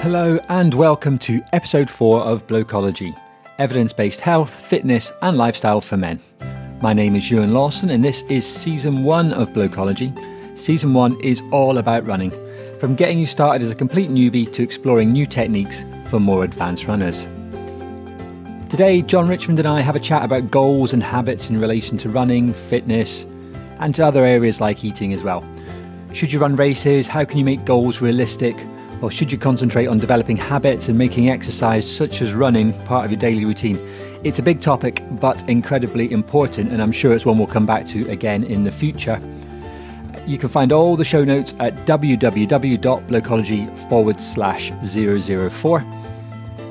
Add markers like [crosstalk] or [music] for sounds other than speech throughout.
Hello, and welcome to episode 4 of Blokology evidence based health, fitness, and lifestyle for men. My name is Ewan Lawson, and this is season 1 of Blokology. Season 1 is all about running, from getting you started as a complete newbie to exploring new techniques for more advanced runners. Today, John Richmond and I have a chat about goals and habits in relation to running, fitness, and to other areas like eating as well. Should you run races? How can you make goals realistic? Or should you concentrate on developing habits and making exercise, such as running, part of your daily routine? It's a big topic, but incredibly important, and I'm sure it's one we'll come back to again in the future. You can find all the show notes at www.blokology forward slash 004.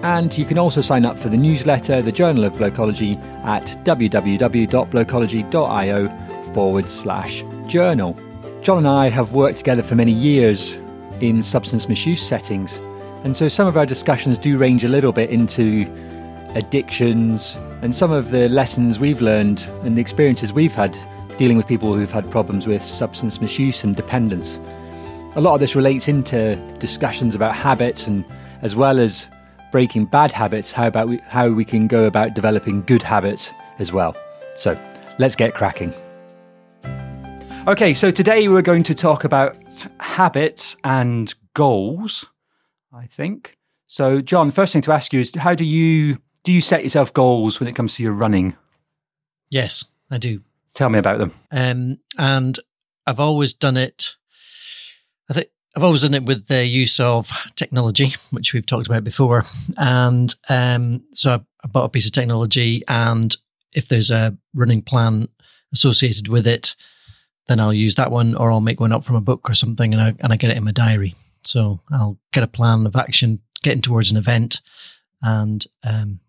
And you can also sign up for the newsletter, the Journal of Blokology, at www.blokology.io forward slash journal. John and I have worked together for many years in substance misuse settings. And so some of our discussions do range a little bit into addictions and some of the lessons we've learned and the experiences we've had dealing with people who've had problems with substance misuse and dependence. A lot of this relates into discussions about habits and as well as breaking bad habits, how about we, how we can go about developing good habits as well. So, let's get cracking. Okay, so today we're going to talk about habits and goals, I think. So, John, the first thing to ask you is how do you do you set yourself goals when it comes to your running? Yes, I do. Tell me about them. Um, and I've always done it. I think I've always done it with the use of technology, which we've talked about before. And um, so I, I bought a piece of technology, and if there's a running plan associated with it, then I'll use that one, or I'll make one up from a book or something, and I and I get it in my diary. So I'll get a plan of action, getting towards an event, and um,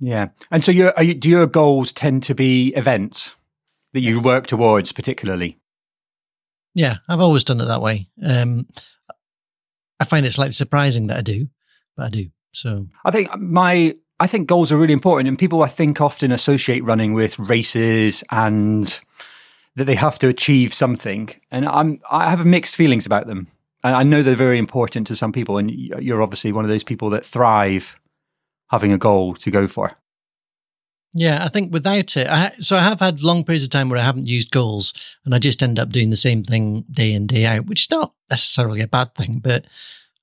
yeah. And so, your you, do your goals tend to be events that you yes. work towards, particularly? Yeah, I've always done it that way. Um, I find it slightly surprising that I do, but I do. So I think my I think goals are really important, and people I think often associate running with races and that they have to achieve something. And I'm I have mixed feelings about them. And I know they're very important to some people, and you're obviously one of those people that thrive having a goal to go for. Yeah, I think without it, I, so I have had long periods of time where I haven't used goals, and I just end up doing the same thing day in day out, which is not necessarily a bad thing, but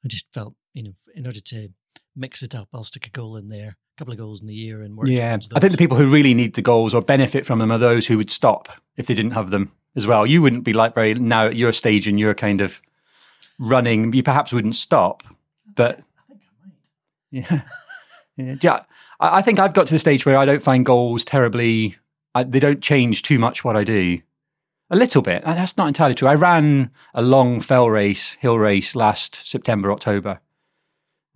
I just felt you know in order to mix it up, I'll stick a goal in there, couple of goals in the year, and work. Yeah, I think the people who really need the goals or benefit from them are those who would stop if they didn't have them as well. You wouldn't be like very now at your stage and you're kind of running. You perhaps wouldn't stop, but I think I might. Yeah, [laughs] yeah. yeah. I, I think I've got to the stage where I don't find goals terribly. I, they don't change too much what I do. A little bit. That's not entirely true. I ran a long fell race, hill race last September, October.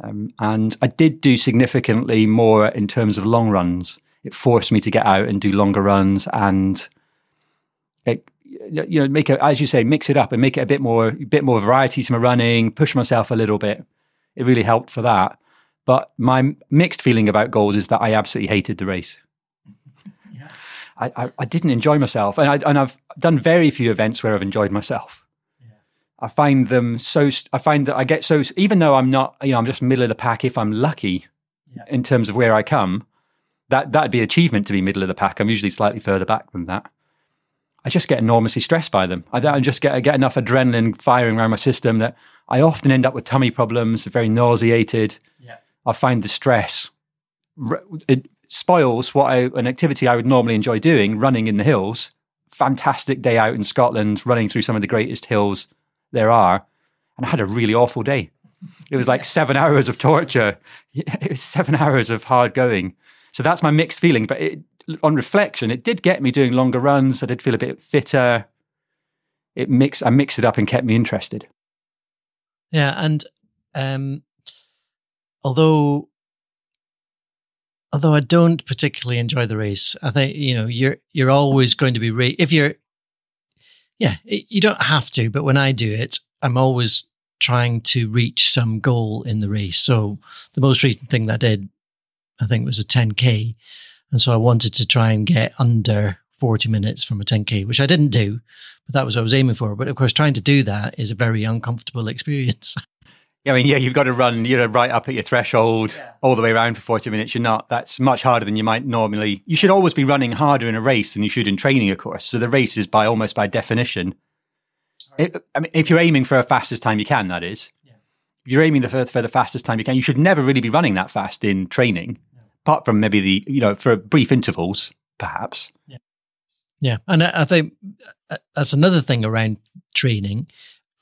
Um, and I did do significantly more in terms of long runs. It forced me to get out and do longer runs and it, you know, make it, as you say, mix it up and make it a bit more, a bit more variety to my running, push myself a little bit. It really helped for that. But my mixed feeling about goals is that I absolutely hated the race. [laughs] yeah. I, I, I, didn't enjoy myself. And, I, and I've done very few events where I've enjoyed myself. I find them so, I find that I get so, even though I'm not, you know, I'm just middle of the pack if I'm lucky yeah. in terms of where I come, that, that'd be an achievement to be middle of the pack. I'm usually slightly further back than that. I just get enormously stressed by them. I, I just get, I get enough adrenaline firing around my system that I often end up with tummy problems, very nauseated. Yeah. I find the stress, it spoils what I, an activity I would normally enjoy doing, running in the hills. Fantastic day out in Scotland, running through some of the greatest hills there are. And I had a really awful day. It was like [laughs] seven hours of torture. It was seven hours of hard going. So that's my mixed feeling. But it, on reflection, it did get me doing longer runs. I did feel a bit fitter. It mix, I mixed it up and kept me interested. Yeah, and um, although although I don't particularly enjoy the race, I think you know you're you're always going to be ra- if you're yeah you don't have to, but when I do it, I'm always trying to reach some goal in the race. So the most recent thing that I did, I think, was a 10k, and so I wanted to try and get under 40 minutes from a 10K, which I didn't do, but that was what I was aiming for. But of course, trying to do that is a very uncomfortable [laughs] experience. I mean, yeah, you've got to run, you know, right up at your threshold yeah. all the way around for 40 minutes. You're not, that's much harder than you might normally. You should always be running harder in a race than you should in training, of course. So the race is by almost by definition. Right. It, I mean, if you're aiming for a fastest time you can, that is. Yeah. If you're aiming for, for the fastest time you can, you should never really be running that fast in training, apart from maybe the, you know, for brief intervals, perhaps. Yeah. Yeah. And I, I think uh, that's another thing around training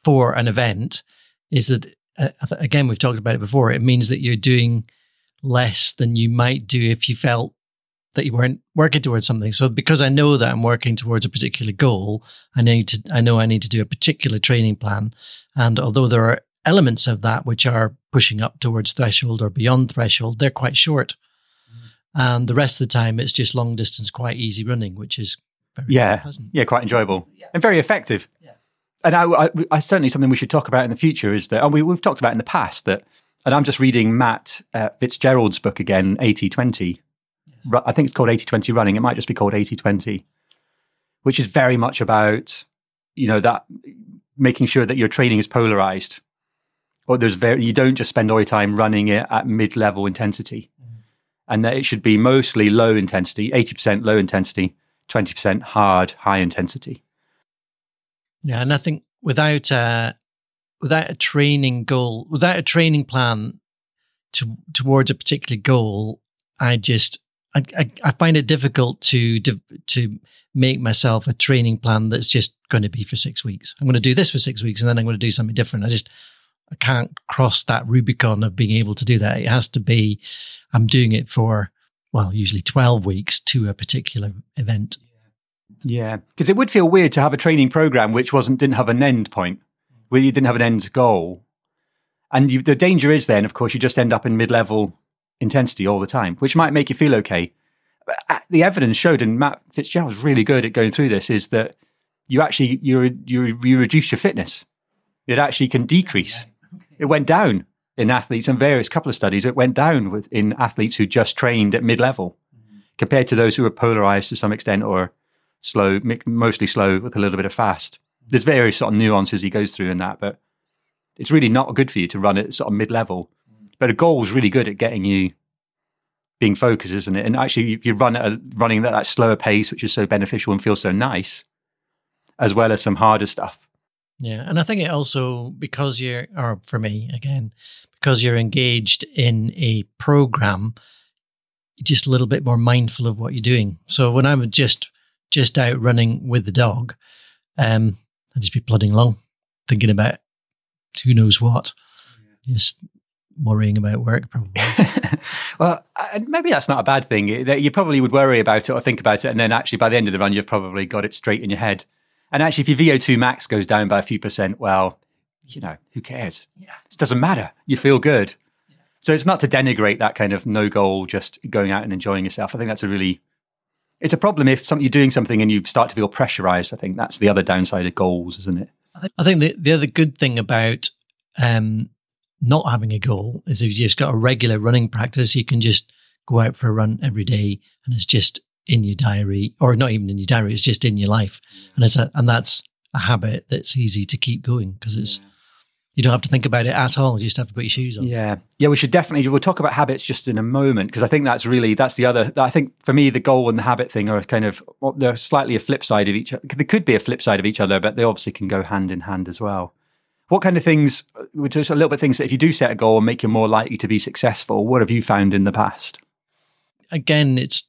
for an event is that uh, again, we've talked about it before. It means that you're doing less than you might do if you felt that you weren't working towards something. So because I know that I'm working towards a particular goal, I need to, I know I need to do a particular training plan. And although there are elements of that which are pushing up towards threshold or beyond threshold, they're quite short. Mm. And the rest of the time, it's just long distance, quite easy running, which is very yeah, pleasant. yeah, quite enjoyable yeah. and very effective and I, I, I, certainly something we should talk about in the future is that, and we, we've talked about in the past that, and I'm just reading Matt uh, Fitzgerald's book again, 8020. Yes. I think it's called 8020 running. It might just be called 8020, which is very much about, you know, that making sure that your training is polarized. Or there's very, you don't just spend all your time running it at mid level intensity. Mm. And that it should be mostly low intensity, 80% low intensity, 20% hard, high intensity. Yeah, and I think without a without a training goal, without a training plan to, towards a particular goal, I just I, I, I find it difficult to to make myself a training plan that's just going to be for six weeks. I'm going to do this for six weeks, and then I'm going to do something different. I just I can't cross that Rubicon of being able to do that. It has to be I'm doing it for well, usually twelve weeks to a particular event. Yeah, because it would feel weird to have a training program which wasn't didn't have an end point, where you didn't have an end goal, and you, the danger is then, of course, you just end up in mid-level intensity all the time, which might make you feel okay. But uh, the evidence showed, and Matt Fitzgerald was really good at going through this, is that you actually you you, you reduce your fitness. It actually can decrease. It went down in athletes and various couple of studies. It went down with in athletes who just trained at mid-level compared to those who were polarized to some extent or slow, mostly slow with a little bit of fast. There's various sort of nuances he goes through in that, but it's really not good for you to run it sort of mid level. But a goal is really good at getting you being focused, isn't it? And actually, you run at a, running at that slower pace, which is so beneficial and feels so nice, as well as some harder stuff. Yeah, and I think it also because you're, or for me again, because you're engaged in a program, just a little bit more mindful of what you're doing. So when I'm just just out running with the dog, um, I'd just be plodding along, thinking about who knows what, just worrying about work, probably. [laughs] well, maybe that's not a bad thing. You probably would worry about it or think about it, and then actually by the end of the run, you've probably got it straight in your head. And actually, if your VO2 max goes down by a few percent, well, you know, who cares? Yeah. It doesn't matter. You feel good. Yeah. So it's not to denigrate that kind of no goal, just going out and enjoying yourself. I think that's a really it's a problem if you're doing something and you start to feel pressurized. I think that's the other downside of goals, isn't it? I think the, the other good thing about um, not having a goal is if you've just got a regular running practice, you can just go out for a run every day and it's just in your diary or not even in your diary, it's just in your life. And it's a, and that's a habit that's easy to keep going because it's, yeah you don't have to think about it at all. You just have to put your shoes on. Yeah, yeah. We should definitely. We'll talk about habits just in a moment because I think that's really that's the other. I think for me, the goal and the habit thing are kind of well, they're slightly a flip side of each. other. They could be a flip side of each other, but they obviously can go hand in hand as well. What kind of things? Uh, just a little bit things that if you do set a goal and make you more likely to be successful. What have you found in the past? Again, it's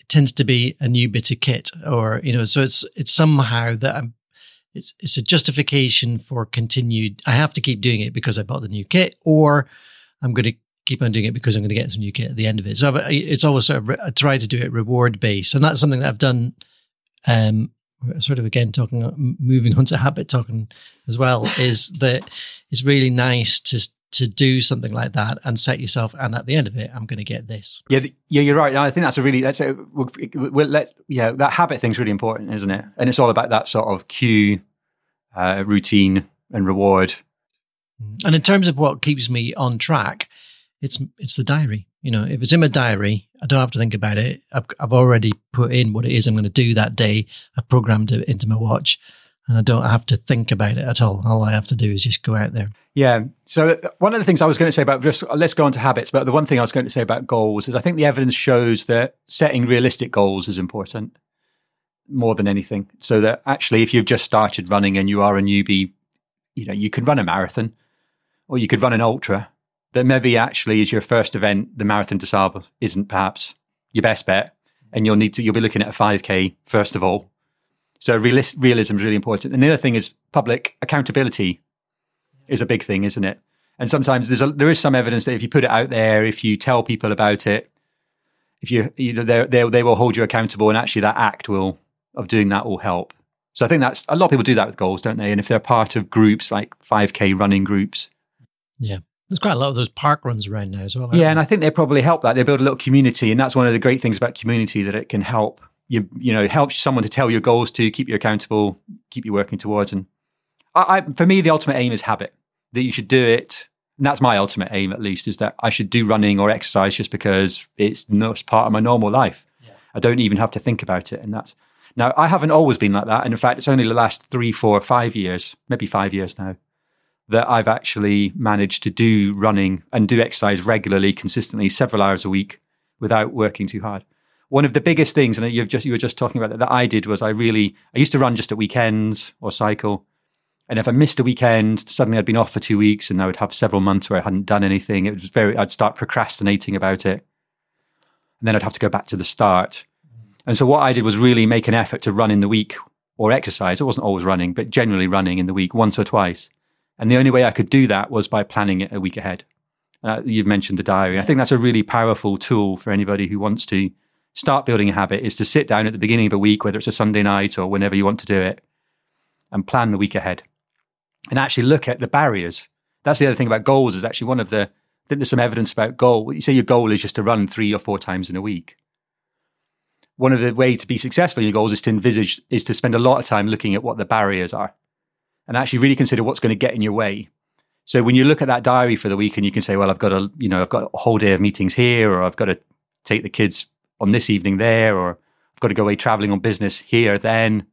it tends to be a new bit of kit, or you know, so it's it's somehow that I'm it's it's a justification for continued. I have to keep doing it because I bought the new kit, or I'm going to keep on doing it because I'm going to get some new kit at the end of it. So I've, it's always sort of I try to do it reward based, and that's something that I've done. Um, sort of again talking, moving on to habit talking as well, is that it's really nice to to do something like that and set yourself and at the end of it i'm going to get this. Yeah yeah you're right. I think that's a really that's a we'll, we'll let yeah that habit thing's really important isn't it? And it's all about that sort of cue uh, routine and reward. And in terms of what keeps me on track it's it's the diary. You know if it's in my diary i don't have to think about it. I've, I've already put in what it is i'm going to do that day. I've programmed it into my watch and I don't have to think about it at all. All I have to do is just go out there. Yeah. So one of the things I was going to say about just let's go on to habits, but the one thing I was going to say about goals is I think the evidence shows that setting realistic goals is important more than anything. So that actually, if you've just started running and you are a newbie, you know you can run a marathon or you could run an ultra, but maybe actually as your first event, the marathon des Sables isn't perhaps your best bet, and you'll need to you'll be looking at a 5k first of all so realis- realism is really important. And the other thing is public accountability is a big thing, isn't it? And sometimes there's a, there is some evidence that if you put it out there, if you tell people about it, if you you know they they they will hold you accountable, and actually that act will of doing that will help. So I think that's a lot of people do that with goals, don't they? And if they're part of groups like 5k running groups, yeah, there's quite a lot of those park runs around now as well. Yeah, and I think they probably help that. They build a little community, and that's one of the great things about community that it can help you you know helps someone to tell your goals to keep you accountable, keep you working towards. And I, I, for me, the ultimate aim is habit. That you should do it. And that's my ultimate aim, at least, is that I should do running or exercise just because it's not part of my normal life. Yeah. I don't even have to think about it, and that's now I haven't always been like that. And in fact, it's only the last three, four, five years, maybe five years now, that I've actually managed to do running and do exercise regularly, consistently, several hours a week, without working too hard one of the biggest things, and you've just you were just talking about that, that I did was I really I used to run just at weekends or cycle, and if I missed a weekend, suddenly I'd been off for two weeks, and I would have several months where I hadn't done anything. It was very I'd start procrastinating about it, and then I'd have to go back to the start. And so what I did was really make an effort to run in the week or exercise. It wasn't always running, but generally running in the week once or twice. And the only way I could do that was by planning it a week ahead. Uh, you've mentioned the diary. I think that's a really powerful tool for anybody who wants to start building a habit is to sit down at the beginning of a week, whether it's a Sunday night or whenever you want to do it, and plan the week ahead and actually look at the barriers. That's the other thing about goals is actually one of the, I think there's some evidence about goal. You say your goal is just to run three or four times in a week. One of the ways to be successful in your goals is to envisage, is to spend a lot of time looking at what the barriers are and actually really consider what's going to get in your way. So when you look at that diary for the week and you can say, well, I've got a, you know, I've got a whole day of meetings here, or I've got to take the kids on this evening there, or I've got to go away traveling on business here, then.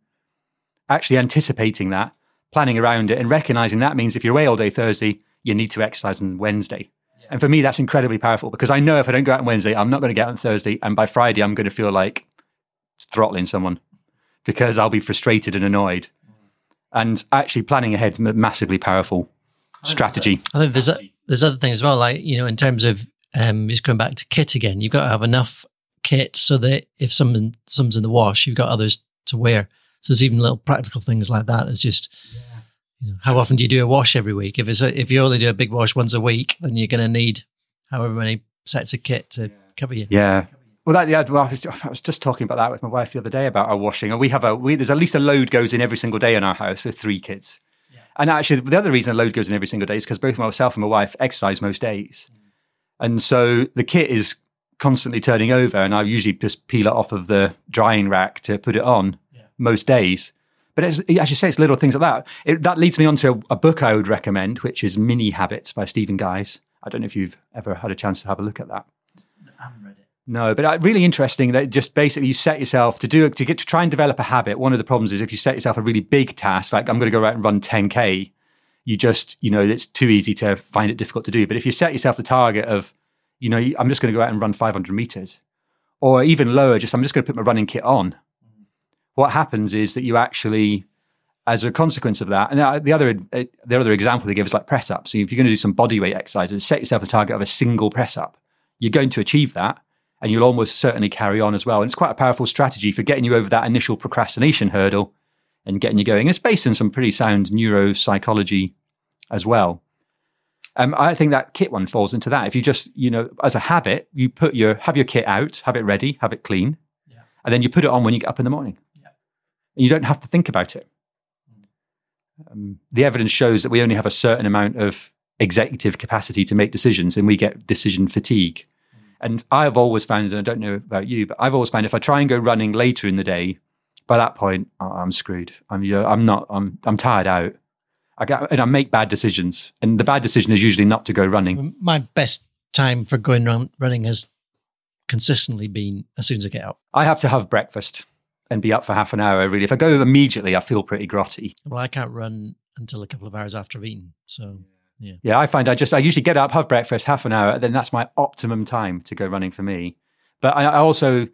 Actually anticipating that, planning around it, and recognizing that means if you're away all day Thursday, you need to exercise on Wednesday. Yeah. And for me, that's incredibly powerful because I know if I don't go out on Wednesday, I'm not going to get out on Thursday. And by Friday, I'm going to feel like throttling someone because I'll be frustrated and annoyed. And actually planning ahead is a massively powerful strategy. I think there's, a, there's other things as well, like, you know, in terms of um, just going back to kit again, you've got to have enough kit so that if someone someone's in the wash, you've got others to wear. So there's even little practical things like that. It's just yeah. you know, how often do you do a wash every week? If it's a, if you only do a big wash once a week, then you're going to need however many sets of kit to cover you. Yeah. Well, that yeah. Well, I was, I was, just talking about that with my wife the other day about our washing. and We have a we there's at least a load goes in every single day in our house with three kids. Yeah. And actually, the other reason a load goes in every single day is because both myself and my wife exercise most days, mm. and so the kit is constantly turning over, and I usually just peel it off of the drying rack to put it on yeah. most days. But as you say, it's little things like that. It, that leads me on to a, a, book I would recommend, which is Mini Habits by Stephen Guise. I don't know if you've ever had a chance to have a look at that. I haven't read it. No, but uh, really interesting that just basically you set yourself to do to get to try and develop a habit. One of the problems is if you set yourself a really big task, like I'm going to go out and run 10k, you just you know it's too easy to find it difficult to do. But if you set yourself the target of you know, I'm just going to go out and run 500 meters. Or even lower, just I'm just going to put my running kit on. What happens is that you actually, as a consequence of that, and the other the other example they give is like press ups. So if you're going to do some body weight exercises, set yourself the target of a single press up. You're going to achieve that, and you'll almost certainly carry on as well. And it's quite a powerful strategy for getting you over that initial procrastination hurdle and getting you going. And it's based on some pretty sound neuropsychology as well. Um, I think that kit one falls into that. If you just, you know, as a habit, you put your have your kit out, have it ready, have it clean, yeah. and then you put it on when you get up in the morning. Yeah. And you don't have to think about it. Um, the evidence shows that we only have a certain amount of executive capacity to make decisions, and we get decision fatigue. Mm. And I've always found, and I don't know about you, but I've always found if I try and go running later in the day, by that point, I'm screwed. I'm, you know, I'm not. I'm I'm tired out. I got, and I make bad decisions. And the bad decision is usually not to go running. My best time for going run, running has consistently been as soon as I get up. I have to have breakfast. and be up for half an hour. Really, if I go immediately, I feel pretty grotty. Well, I can't run until a couple of hours after I've eaten. So yeah, Yeah, I find I just I usually get up, have breakfast, half an hour, then that's my optimum time to go running for me. But I, I also,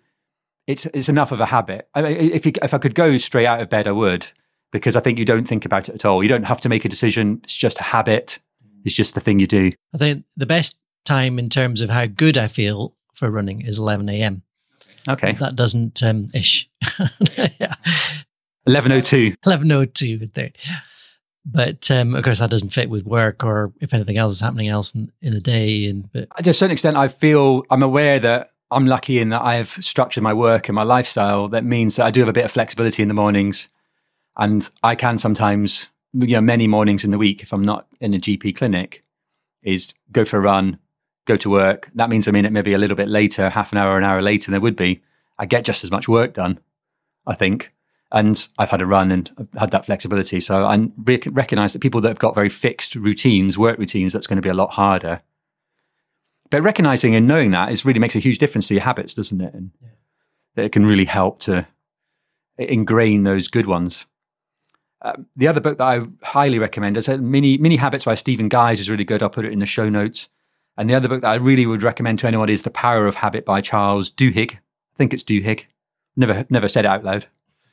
it's it's enough of a habit. I mean, if you, if I could go straight out of bed, I would because I think you don't think about it at all. You don't have to make a decision. It's just a habit. It's just the thing you do. I think the best time in terms of how good I feel for running is 11 a.m. Okay, That doesn't um, ish. [laughs] yeah. eleven oh two. 11.02 there. But um, of course, that doesn't fit with work or if anything else is happening else in, in the day. And but To a certain extent, I feel I'm aware that I'm lucky in that I've structured my work and my lifestyle. That means that I do have a bit of flexibility in the mornings, and I can sometimes, you know, many mornings in the week, if I'm not in a GP clinic, is go for a run, go to work. That means I'm in it maybe a little bit later, half an hour, an hour later than there would be. I get just as much work done, I think. And I've had a run and I've had that flexibility. So I rec- recognize that people that have got very fixed routines, work routines, that's going to be a lot harder. But recognizing and knowing that is really makes a huge difference to your habits, doesn't it? And that it can really help to ingrain those good ones. Um, the other book that I highly recommend is Mini Mini Habits by Stephen Guise is really good. I'll put it in the show notes. And the other book that I really would recommend to anyone is The Power of Habit by Charles Duhigg. I think it's Duhigg. Never never said it out loud.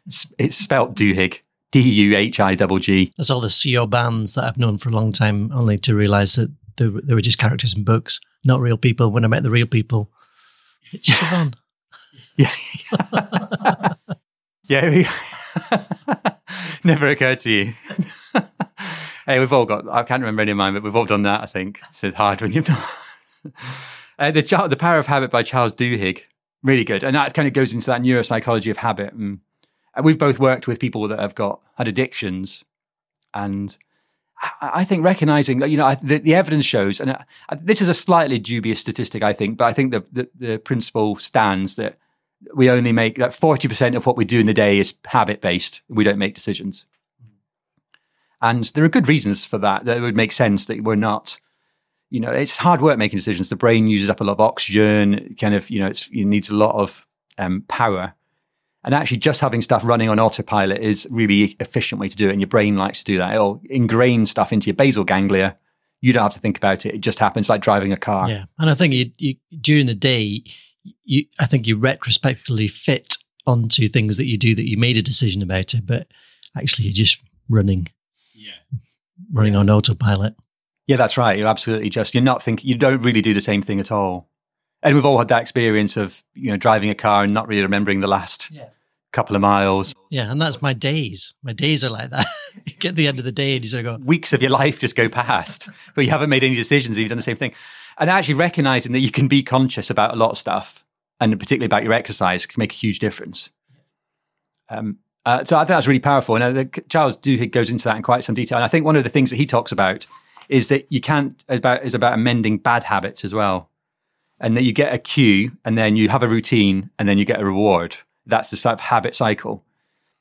It's, it's spelt Duhigg. D U H I double G. that's all the CEO bands that I've known for a long time, only to realize that they, were- they were just characters in books, not real people. When I met the real people, it's [laughs] Siobhan. Yeah. [laughs] yeah. [laughs] [laughs] Never occurred to you. [laughs] hey, we've all got, I can't remember any of mine, but we've all done that, I think. It's hard when [laughs] you've done uh, the, the Power of Habit by Charles Duhigg. Really good. And that kind of goes into that neuropsychology of habit. And, and we've both worked with people that have got, had addictions. And I, I think recognizing, you know, I, the, the evidence shows, and uh, this is a slightly dubious statistic, I think, but I think the, the, the principle stands that we only make that 40% of what we do in the day is habit based. We don't make decisions. And there are good reasons for that. That it would make sense that we're not, you know, it's hard work making decisions. The brain uses up a lot of oxygen, kind of, you know, it needs a lot of um, power. And actually, just having stuff running on autopilot is really efficient way to do it. And your brain likes to do that. It'll ingrain stuff into your basal ganglia. You don't have to think about it. It just happens like driving a car. Yeah, and I think you, you during the day, you I think you retrospectively fit onto things that you do that you made a decision about it, but actually you're just running, Yeah. running on autopilot. Yeah, that's right. You're absolutely just, you're not thinking, you don't really do the same thing at all. And we've all had that experience of, you know, driving a car and not really remembering the last Yeah. couple of miles. Yeah, and that's my days. My days are like that. [laughs] you get the end of the day and you sort of go, Weeks of your life just go past, but you haven't made any decisions. You've done the same thing. And actually recognizing that you can be conscious about a lot of stuff and particularly about your exercise can make a huge difference. Um, uh, so I think that's really powerful. And uh, Charles Duhigg goes into that in quite some detail. And I think one of the things that he talks about is that you can't about is about amending bad habits as well, and that you get a cue and then you have a routine and then you get a reward. That's the sort of habit cycle.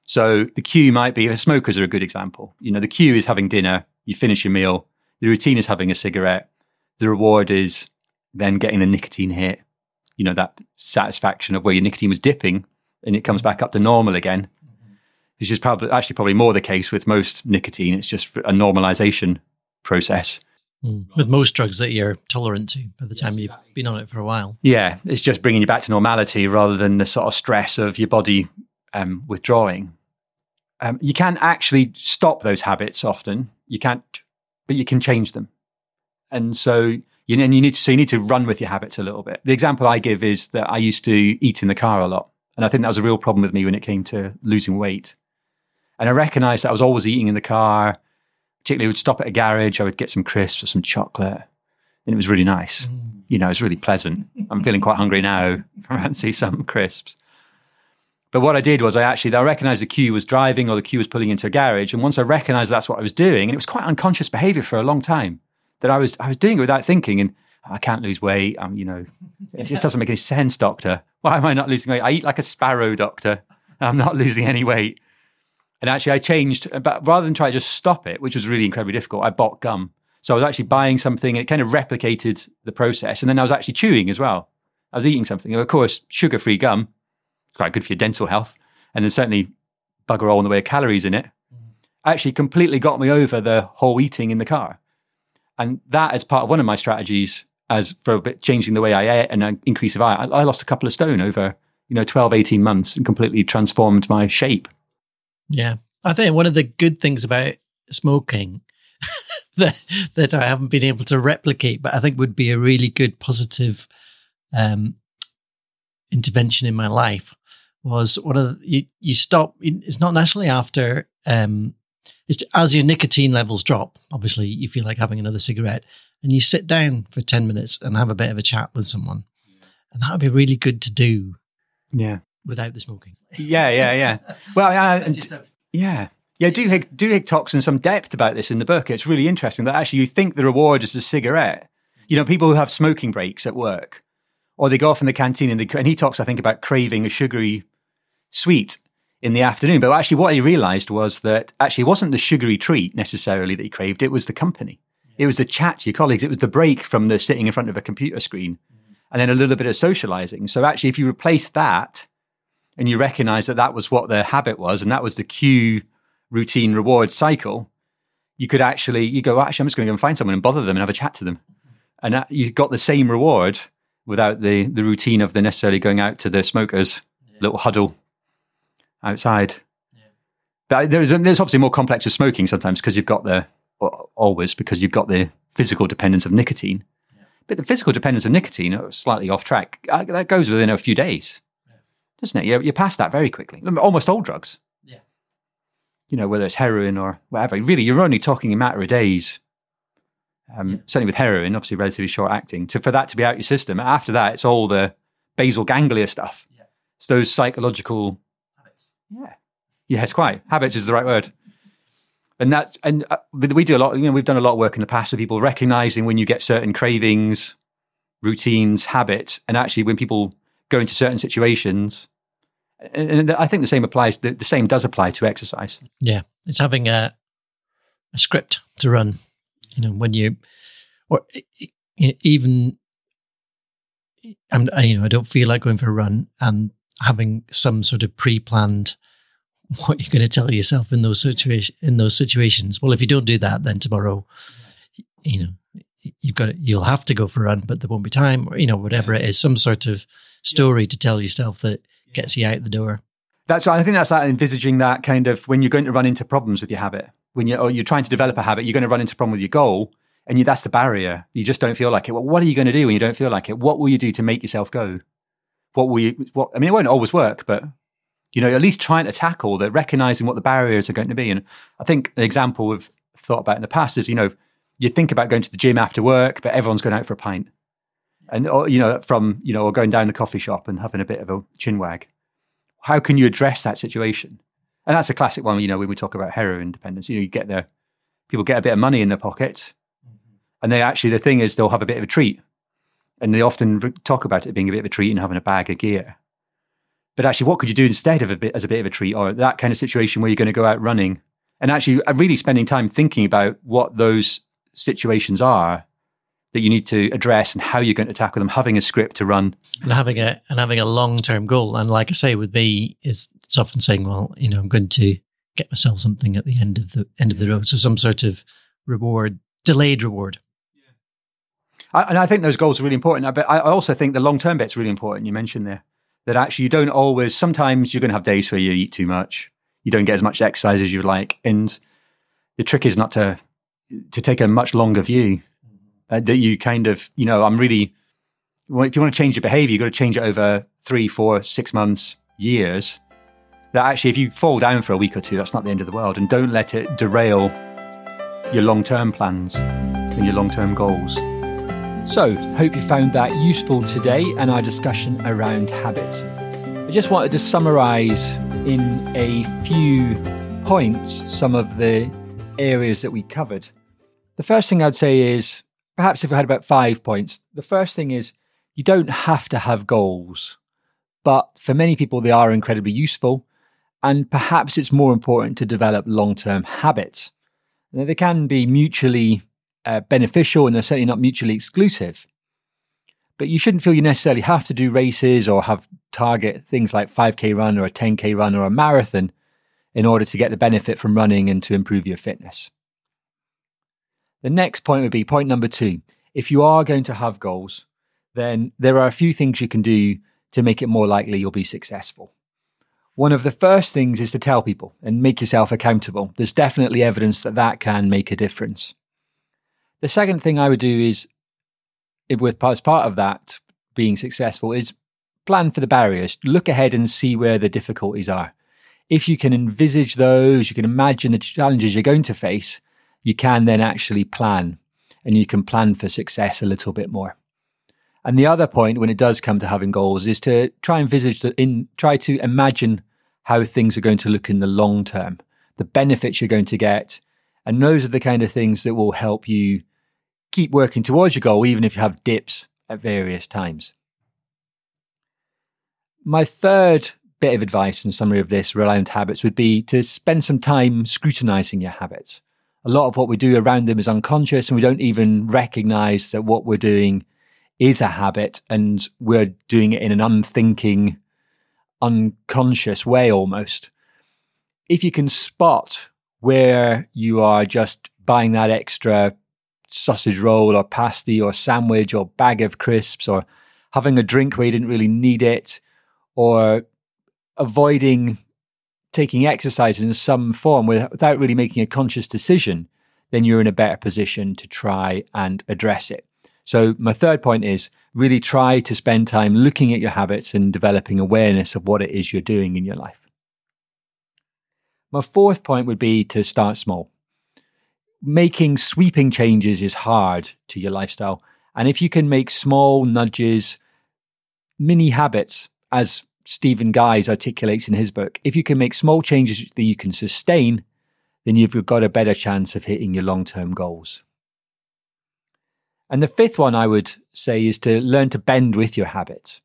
So the cue might be smokers are a good example. You know, the cue is having dinner, you finish your meal. The routine is having a cigarette. The reward is then getting the nicotine hit. You know, that satisfaction of where your nicotine was dipping and it comes back up to normal again. Which is probably actually probably more the case with most nicotine. It's just a normalization process. mm, with most drugs that you're tolerant to by the time you've been on it for a while. Yeah, it's just bringing you back to normality rather than the sort of stress of your body um, withdrawing. Um, you can't actually stop those habits often. You can't, but you can change them. And so you, and you need to, so you need to run with your habits a little bit. The example I give is that I used to eat in the car a lot, and I think that was a real problem with me when it came to losing weight. And I recognized that I was always eating in the car. Particularly, I would stop at a garage. I would get some crisps or some chocolate, and it was really nice mm. you know, it's really pleasant. I'm feeling quite hungry now. I fancy some crisps. But what I did was I actually, I recognized the cue was driving or the cue was pulling into a garage. And once I recognized that's what I was doing, and it was quite unconscious behavior for a long time that I was, I was doing it without thinking. And I can't lose weight. Um, you know, it just doesn't make any sense, doctor. Why am I not losing weight? I eat like a sparrow, doctor. I'm not [laughs] losing any weight. And actually, I changed, but rather than try to just stop it, which was really incredibly difficult, I bought gum. So I was actually buying something and it kind of replicated the process. And then I was actually chewing as well. I was eating something. And of course, sugar free gum, it's quite good for your dental health. and then certainly bugger all in the way of calories in it, actually completely got me over the whole eating in the car. And that is part of one of my strategies as for a bit changing the way I ate and an increase of I, I lost a couple of stone over, you know, 12, 18 months and completely transformed my shape. Yeah. I think one of the good things about smoking [laughs] that, that I haven't been able to replicate, but I think would be a really good positive um, intervention in my life was one of the, you, you stop, it's not necessarily after, um, as your nicotine levels drop, obviously you feel like having another cigarette and you sit down for 10 minutes and have a bit of a chat with someone. And that would be really good to do. Yeah. Without the smoking. Yeah, yeah, yeah. Well, uh, [laughs] and, yeah. Yeah, Duhigg, Duhigg talks in some depth about this in the book. It's really interesting that actually you think the reward is a cigarette. You know, people who have smoking breaks at work, or they go off in the canteen and, they, and he talks, I think, about craving a sugary sweet in the afternoon. But actually, what he realized was that actually it wasn't the sugary treat necessarily that he craved, it was the company. It was the chat to your colleagues. It was the break from the sitting in front of a computer screen mm-hmm. and then a little bit of socializing. So actually, if you replace that and you recognize that that was what the habit was and that was the cue routine reward cycle, you could actually, you go, actually, I'm just going to go and find someone and bother them and have a chat to them. Mm-hmm. And that, you got the same reward without the, the routine of the necessarily going out to the smokers yeah. little huddle outside. Yeah. But there's, there's obviously more complex with smoking sometimes because you've got the, always because you've got the physical dependence of nicotine. Yeah. But the physical dependence of nicotine, uh, slightly off track, uh, that goes within a few days, yeah. doesn't it? You're, you're past that very quickly. Almost all drugs. Yeah. You know, whether it's heroin or whatever. Really, you're only talking a matter of days. Um, yeah. Certainly with heroin, obviously relatively short acting, to, for that to be out your system. After that, it's all the basal ganglia stuff. Yeah. It's those psychological. Yeah. Yes, quite. Habits is the right word and that's and uh, we do a lot. You know, we've done a lot of work in the past with people recognizing when you get certain cravings, routines, habits, and actually when people go into certain situations. And I think the same applies. The, the same does apply to exercise. Yeah, it's having a a script to run. You know, when you or even I'm, you know, I don't feel like going for a run and having some sort of pre-planned what you're going to tell yourself in those situation in those situations. Well, if you don't do that, then tomorrow, you know, you've got it. You'll have to go for a run, but there won't be time, or you know, whatever it is, some sort of story to tell yourself that gets you out the door. That's right. I think that's that envisaging that kind of when you're going to run into problems with your habit, when you're or you're trying to develop a habit, you're going to run into a problem with your goal, and you, that's the barrier. You just don't feel like it. Well, what are you going to do when you don't feel like it? What will you do to make yourself go? What we? What I mean, it won't always work, but you know, at least trying to tackle that, recognizing what the barriers are going to be. And I think the example we've thought about in the past is, you know, you think about going to the gym after work, but everyone's going out for a pint. And, or, you know, from, you know, or going down the coffee shop and having a bit of a chin wag. How can you address that situation? And that's a classic one, you know, when we talk about heroin dependence. You know, you get there, people get a bit of money in their pocket, mm-hmm. and they actually, the thing is, they'll have a bit of a treat. And they often talk about it being a bit of a treat and having a bag of gear. But actually, what could you do instead of a bit as a bit of a treat or that kind of situation where you're going to go out running and actually uh, really spending time thinking about what those situations are that you need to address and how you're going to tackle them, having a script to run. And having a and having a long term goal. And like I say with me, is it's often saying, well, you know, I'm going to get myself something at the end of the end of the road. So some sort of reward, delayed reward. I, and I think those goals are really important. But I also think the long term bit's really important. You mentioned there that actually you don't always, sometimes you're going to have days where you eat too much. You don't get as much exercise as you would like. And the trick is not to, to take a much longer view uh, that you kind of, you know, I'm really, if you want to change your behavior, you've got to change it over three, four, six months, years. That actually, if you fall down for a week or two, that's not the end of the world. And don't let it derail your long term plans and your long term goals. So, hope you found that useful today and our discussion around habits. I just wanted to summarize in a few points some of the areas that we covered. The first thing I'd say is perhaps if I had about five points, the first thing is you don't have to have goals, but for many people, they are incredibly useful. And perhaps it's more important to develop long term habits. Now, they can be mutually uh, beneficial and they're certainly not mutually exclusive. But you shouldn't feel you necessarily have to do races or have target things like 5k run or a 10k run or a marathon in order to get the benefit from running and to improve your fitness. The next point would be point number two. If you are going to have goals, then there are a few things you can do to make it more likely you'll be successful. One of the first things is to tell people and make yourself accountable. There's definitely evidence that that can make a difference. The second thing I would do is, with as part of that being successful, is plan for the barriers. Look ahead and see where the difficulties are. If you can envisage those, you can imagine the challenges you're going to face, you can then actually plan and you can plan for success a little bit more. And the other point when it does come to having goals is to try and envisage in try to imagine how things are going to look in the long term, the benefits you're going to get. And those are the kind of things that will help you keep working towards your goal, even if you have dips at various times. My third bit of advice and summary of this around habits would be to spend some time scrutinizing your habits. A lot of what we do around them is unconscious, and we don't even recognize that what we're doing is a habit and we're doing it in an unthinking, unconscious way almost. If you can spot where you are just buying that extra sausage roll or pasty or sandwich or bag of crisps or having a drink where you didn't really need it or avoiding taking exercise in some form without really making a conscious decision, then you're in a better position to try and address it. So, my third point is really try to spend time looking at your habits and developing awareness of what it is you're doing in your life. My fourth point would be to start small. Making sweeping changes is hard to your lifestyle. And if you can make small nudges, mini habits, as Stephen Guise articulates in his book, if you can make small changes that you can sustain, then you've got a better chance of hitting your long term goals. And the fifth one I would say is to learn to bend with your habits.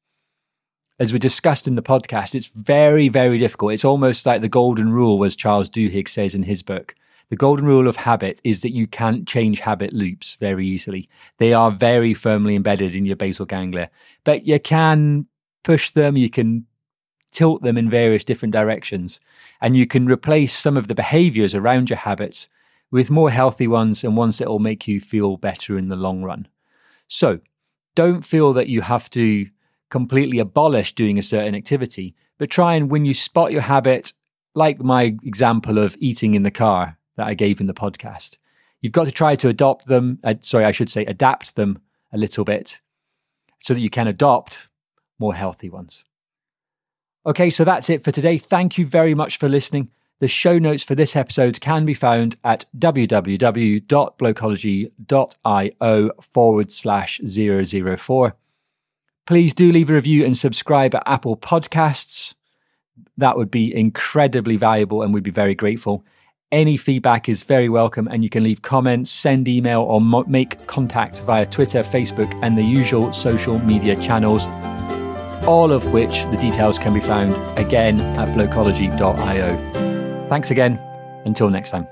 As we discussed in the podcast, it's very, very difficult. It's almost like the golden rule, as Charles Duhigg says in his book. The golden rule of habit is that you can't change habit loops very easily. They are very firmly embedded in your basal ganglia, but you can push them, you can tilt them in various different directions, and you can replace some of the behaviors around your habits with more healthy ones and ones that will make you feel better in the long run. So don't feel that you have to completely abolish doing a certain activity, but try and when you spot your habit, like my example of eating in the car that I gave in the podcast, you've got to try to adopt them. Uh, sorry, I should say adapt them a little bit so that you can adopt more healthy ones. Okay, so that's it for today. Thank you very much for listening. The show notes for this episode can be found at www.blokology.io forward slash 004. Please do leave a review and subscribe at Apple Podcasts. That would be incredibly valuable and we'd be very grateful. Any feedback is very welcome, and you can leave comments, send email, or mo- make contact via Twitter, Facebook, and the usual social media channels, all of which the details can be found again at blokology.io. Thanks again. Until next time.